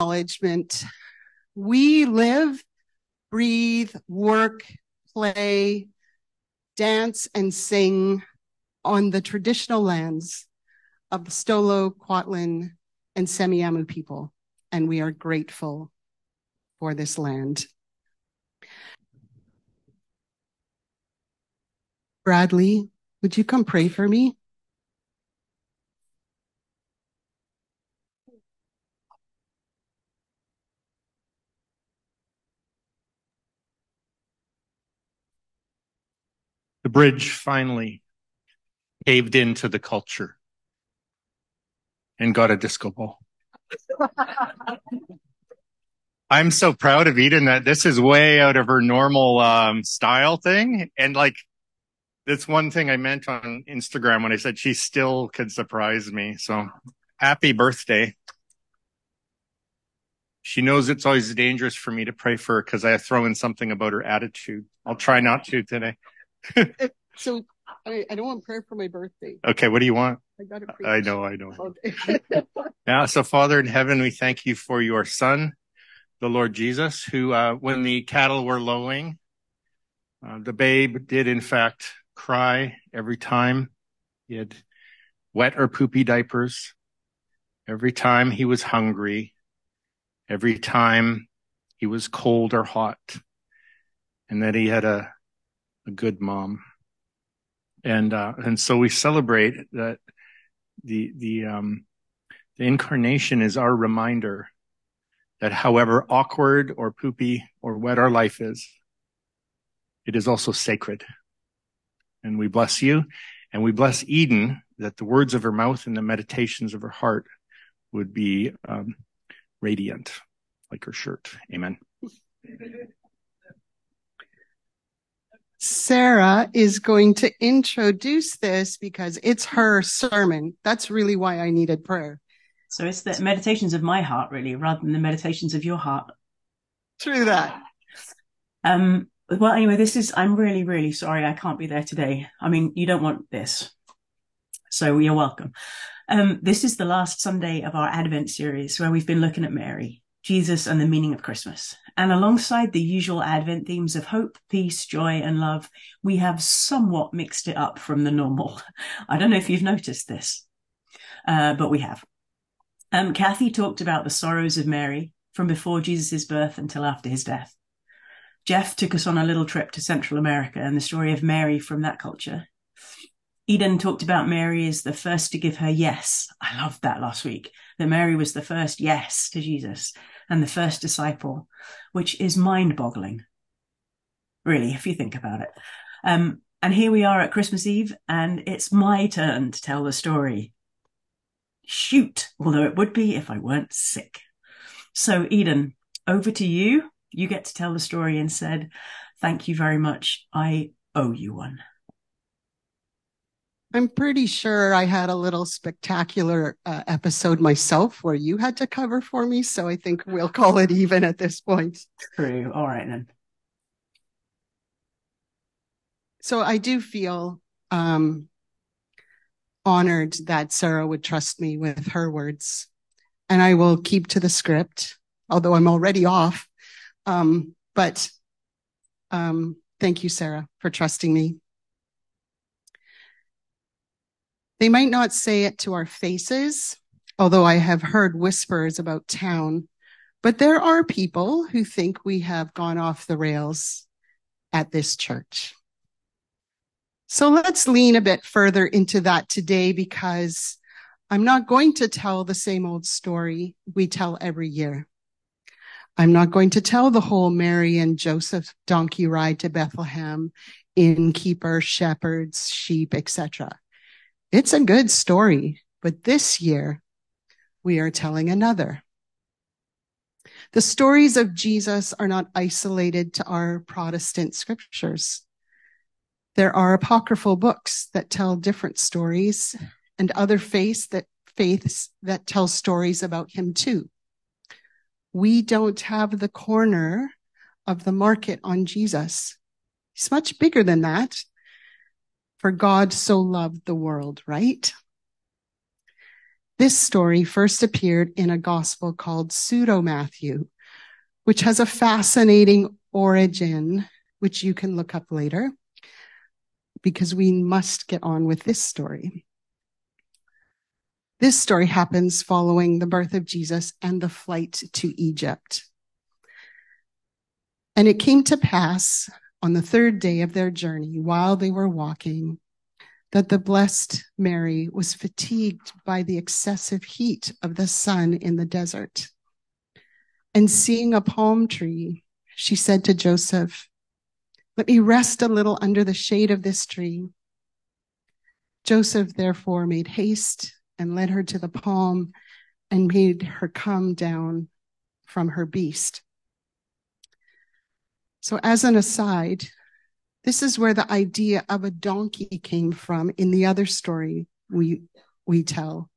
acknowledgement. We live, breathe, work, play, dance, and sing on the traditional lands of the Stolo, Kwantlen, and Semiahmoo people, and we are grateful for this land. Bradley, would you come pray for me? The bridge finally caved into the culture and got a disco ball. I'm so proud of Eden that this is way out of her normal um, style thing. And like, that's one thing I meant on Instagram when I said she still could surprise me. So happy birthday. She knows it's always dangerous for me to pray for her because I throw in something about her attitude. I'll try not to today. so I, I, don't want prayer for my birthday. Okay, what do you want? I got it. I know, I know. Okay. yeah, so Father in heaven, we thank you for your son, the Lord Jesus, who, uh, when the cattle were lowing, uh, the babe did in fact cry every time he had wet or poopy diapers, every time he was hungry, every time he was cold or hot, and that he had a, a good mom and uh, and so we celebrate that the the um, the incarnation is our reminder that however awkward or poopy or wet our life is, it is also sacred. And we bless you, and we bless Eden that the words of her mouth and the meditations of her heart would be um, radiant, like her shirt. Amen. Sarah is going to introduce this because it's her sermon. That's really why I needed prayer. So it's the meditations of my heart, really, rather than the meditations of your heart. True that. Um, well, anyway, this is, I'm really, really sorry I can't be there today. I mean, you don't want this. So you're welcome. Um, this is the last Sunday of our Advent series where we've been looking at Mary. Jesus and the meaning of Christmas. And alongside the usual Advent themes of hope, peace, joy, and love, we have somewhat mixed it up from the normal. I don't know if you've noticed this, uh, but we have. Um, Kathy talked about the sorrows of Mary from before Jesus' birth until after his death. Jeff took us on a little trip to Central America and the story of Mary from that culture. Eden talked about Mary as the first to give her yes. I loved that last week, that Mary was the first yes to Jesus and the first disciple, which is mind boggling. Really, if you think about it. Um, and here we are at Christmas Eve, and it's my turn to tell the story. Shoot, although it would be if I weren't sick. So, Eden, over to you. You get to tell the story and said, Thank you very much. I owe you one. I'm pretty sure I had a little spectacular uh, episode myself where you had to cover for me. So I think we'll call it even at this point. True. All right then. So I do feel um, honored that Sarah would trust me with her words. And I will keep to the script, although I'm already off. Um, but um, thank you, Sarah, for trusting me. They might not say it to our faces, although I have heard whispers about town, but there are people who think we have gone off the rails at this church. So let's lean a bit further into that today because I'm not going to tell the same old story we tell every year. I'm not going to tell the whole Mary and Joseph donkey ride to Bethlehem, innkeeper, shepherds, sheep, etc. It's a good story, but this year we are telling another. The stories of Jesus are not isolated to our Protestant scriptures. There are apocryphal books that tell different stories and other faiths that faiths that tell stories about him too. We don't have the corner of the market on Jesus. He's much bigger than that. For God so loved the world, right? This story first appeared in a gospel called Pseudo Matthew, which has a fascinating origin, which you can look up later, because we must get on with this story. This story happens following the birth of Jesus and the flight to Egypt. And it came to pass on the third day of their journey, while they were walking, that the blessed Mary was fatigued by the excessive heat of the sun in the desert. And seeing a palm tree, she said to Joseph, Let me rest a little under the shade of this tree. Joseph therefore made haste and led her to the palm and made her come down from her beast. So, as an aside, this is where the idea of a donkey came from in the other story we, we tell.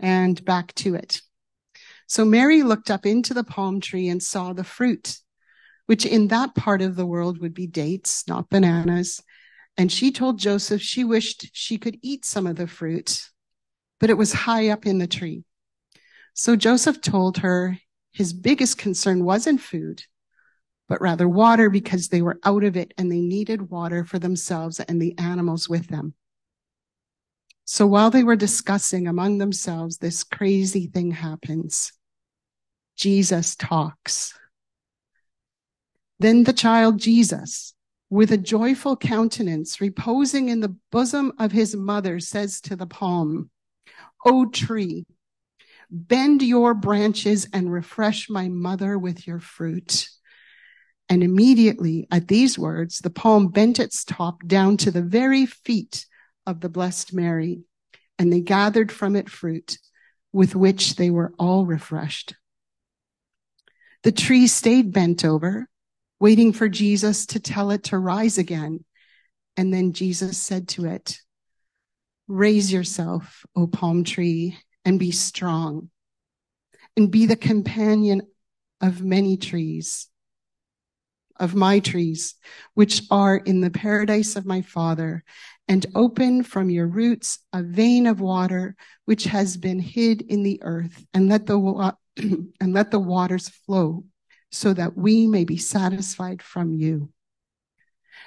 And back to it. So Mary looked up into the palm tree and saw the fruit, which in that part of the world would be dates, not bananas. And she told Joseph she wished she could eat some of the fruit, but it was high up in the tree. So Joseph told her his biggest concern wasn't food, but rather water because they were out of it and they needed water for themselves and the animals with them. So while they were discussing among themselves, this crazy thing happens. Jesus talks. Then the child Jesus, with a joyful countenance, reposing in the bosom of his mother, says to the palm, O tree, bend your branches and refresh my mother with your fruit. And immediately at these words, the palm bent its top down to the very feet of the Blessed Mary, and they gathered from it fruit with which they were all refreshed. The tree stayed bent over, waiting for Jesus to tell it to rise again. And then Jesus said to it, Raise yourself, O palm tree, and be strong, and be the companion of many trees of my trees, which are in the paradise of my Father, and open from your roots a vein of water which has been hid in the earth, and let the wa- and let the waters flow, so that we may be satisfied from you.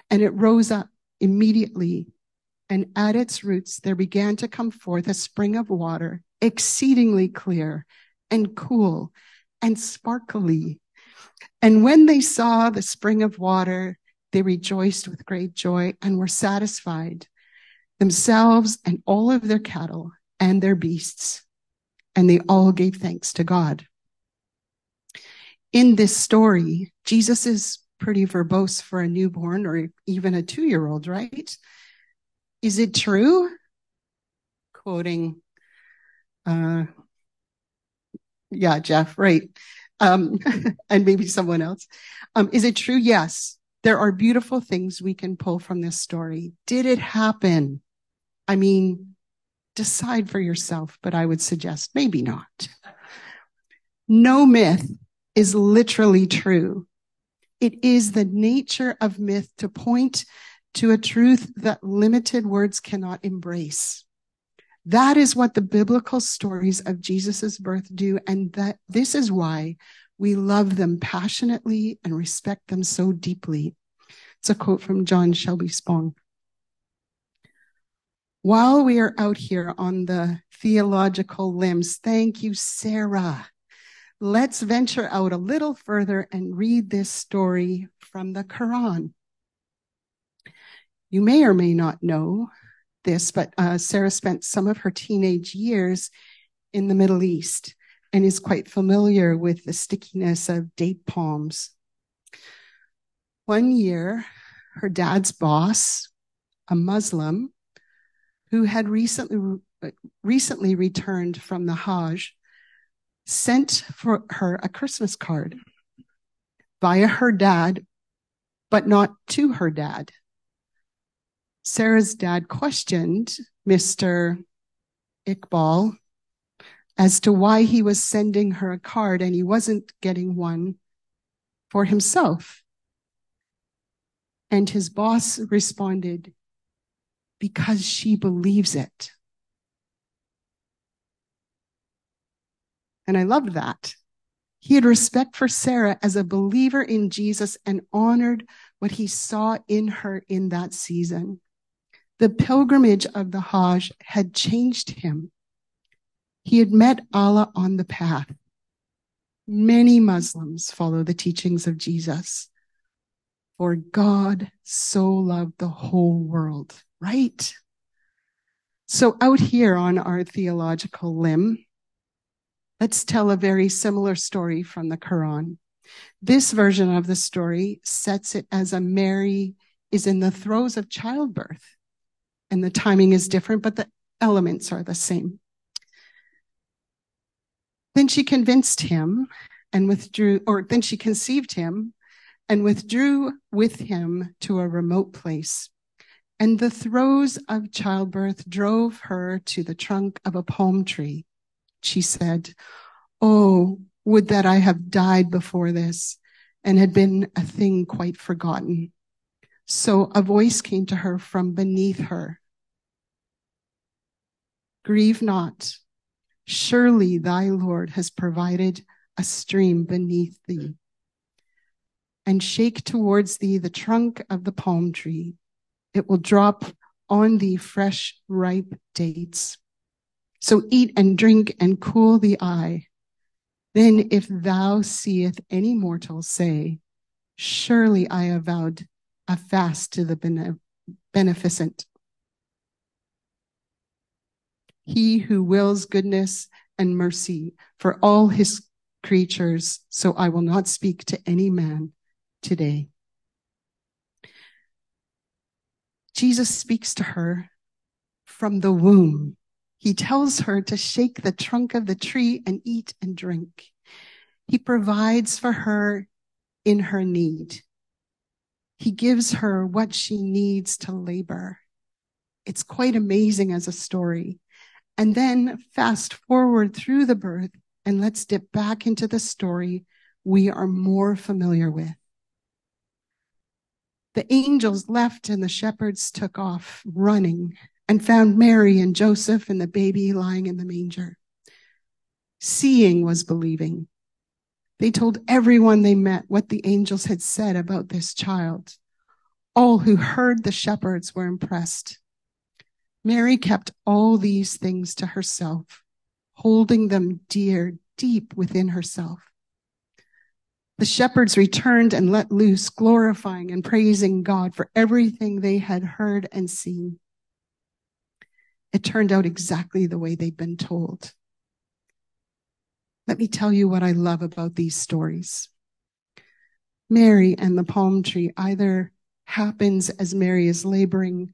And it rose up immediately, and at its roots there began to come forth a spring of water, exceedingly clear and cool and sparkly and when they saw the spring of water, they rejoiced with great joy and were satisfied, themselves and all of their cattle and their beasts. And they all gave thanks to God. In this story, Jesus is pretty verbose for a newborn or even a two year old, right? Is it true? Quoting, uh, yeah, Jeff, right um, and maybe someone else. Um, is it true? Yes. There are beautiful things we can pull from this story. Did it happen? I mean, decide for yourself, but I would suggest maybe not. No myth is literally true. It is the nature of myth to point to a truth that limited words cannot embrace. That is what the biblical stories of Jesus' birth do. And that this is why we love them passionately and respect them so deeply. It's a quote from John Shelby Spong. While we are out here on the theological limbs, thank you, Sarah. Let's venture out a little further and read this story from the Quran. You may or may not know this, but uh, Sarah spent some of her teenage years in the Middle East and is quite familiar with the stickiness of date palms. One year, her dad's boss, a Muslim who had recently recently returned from the Hajj, sent for her a Christmas card via her dad, but not to her dad. Sarah's dad questioned Mr. Iqbal as to why he was sending her a card and he wasn't getting one for himself. And his boss responded, because she believes it. And I loved that. He had respect for Sarah as a believer in Jesus and honored what he saw in her in that season. The pilgrimage of the Hajj had changed him. He had met Allah on the path. Many Muslims follow the teachings of Jesus. For God so loved the whole world, right? So out here on our theological limb, let's tell a very similar story from the Quran. This version of the story sets it as a Mary is in the throes of childbirth. And the timing is different, but the elements are the same. Then she convinced him and withdrew, or then she conceived him and withdrew with him to a remote place. And the throes of childbirth drove her to the trunk of a palm tree. She said, Oh, would that I have died before this and had been a thing quite forgotten. So a voice came to her from beneath her. Grieve not. Surely thy Lord has provided a stream beneath thee. And shake towards thee the trunk of the palm tree. It will drop on thee fresh, ripe dates. So eat and drink and cool the eye. Then if thou seest any mortal say, Surely I have vowed a fast to the beneficent he who wills goodness and mercy for all his creatures, so I will not speak to any man today. Jesus speaks to her from the womb. He tells her to shake the trunk of the tree and eat and drink. He provides for her in her need. He gives her what she needs to labor. It's quite amazing as a story. And then fast forward through the birth and let's dip back into the story we are more familiar with. The angels left and the shepherds took off running and found Mary and Joseph and the baby lying in the manger. Seeing was believing. They told everyone they met what the angels had said about this child. All who heard the shepherds were impressed. Mary kept all these things to herself, holding them dear, deep within herself. The shepherds returned and let loose, glorifying and praising God for everything they had heard and seen. It turned out exactly the way they'd been told. Let me tell you what I love about these stories. Mary and the palm tree either happens as Mary is laboring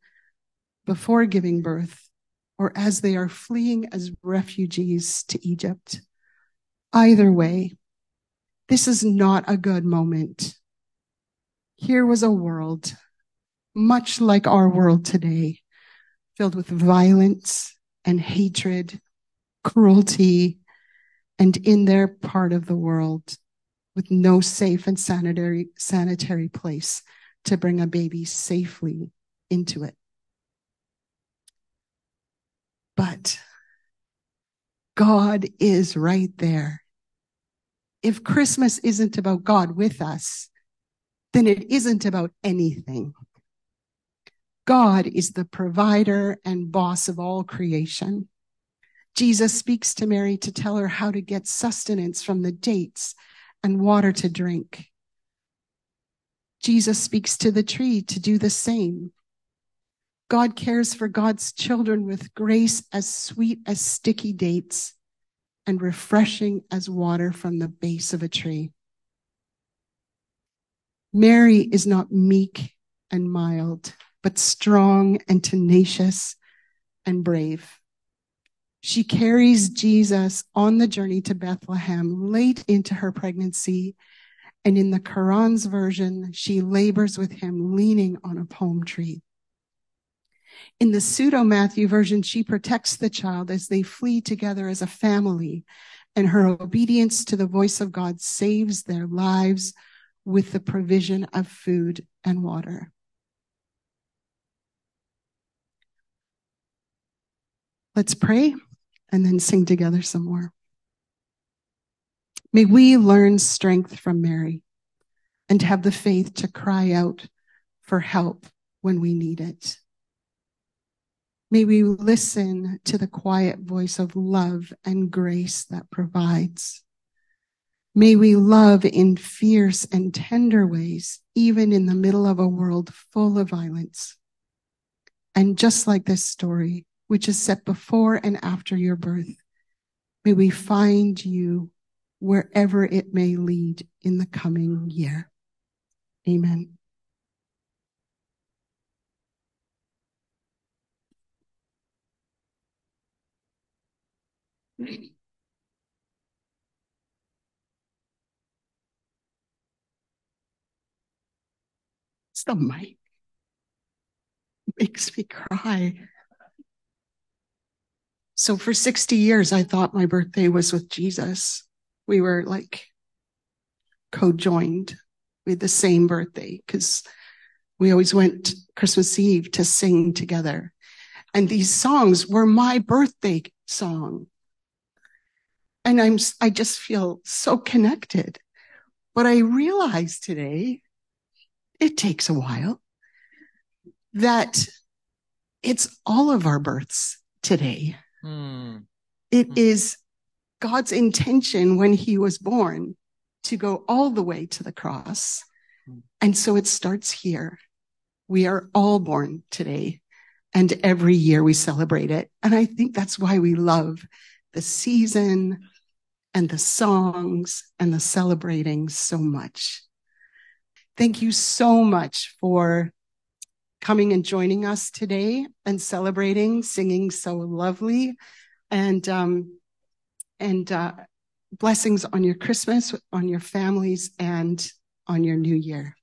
before giving birth or as they are fleeing as refugees to Egypt. Either way, this is not a good moment. Here was a world, much like our world today, filled with violence and hatred, cruelty, and in their part of the world, with no safe and sanitary, sanitary place to bring a baby safely into it. But God is right there. If Christmas isn't about God with us, then it isn't about anything. God is the provider and boss of all creation. Jesus speaks to Mary to tell her how to get sustenance from the dates and water to drink. Jesus speaks to the tree to do the same. God cares for God's children with grace as sweet as sticky dates and refreshing as water from the base of a tree. Mary is not meek and mild, but strong and tenacious and brave. She carries Jesus on the journey to Bethlehem late into her pregnancy. And in the Quran's version, she labors with him leaning on a palm tree. In the pseudo Matthew version, she protects the child as they flee together as a family, and her obedience to the voice of God saves their lives with the provision of food and water. Let's pray and then sing together some more. May we learn strength from Mary and have the faith to cry out for help when we need it. May we listen to the quiet voice of love and grace that provides. May we love in fierce and tender ways, even in the middle of a world full of violence. And just like this story, which is set before and after your birth, may we find you wherever it may lead in the coming year. Amen. It's the mic. Makes me cry. So for 60 years, I thought my birthday was with Jesus. We were like co-joined. We had the same birthday because we always went Christmas Eve to sing together. And these songs were my birthday song. And I'm, I just feel so connected. But I realized today, it takes a while, that it's all of our births today. Mm. It mm. is God's intention when he was born to go all the way to the cross. Mm. And so it starts here. We are all born today and every year we celebrate it. And I think that's why we love the season and the songs and the celebrating so much. Thank you so much for coming and joining us today and celebrating, singing so lovely, and um, and uh, blessings on your Christmas, on your families, and on your new year.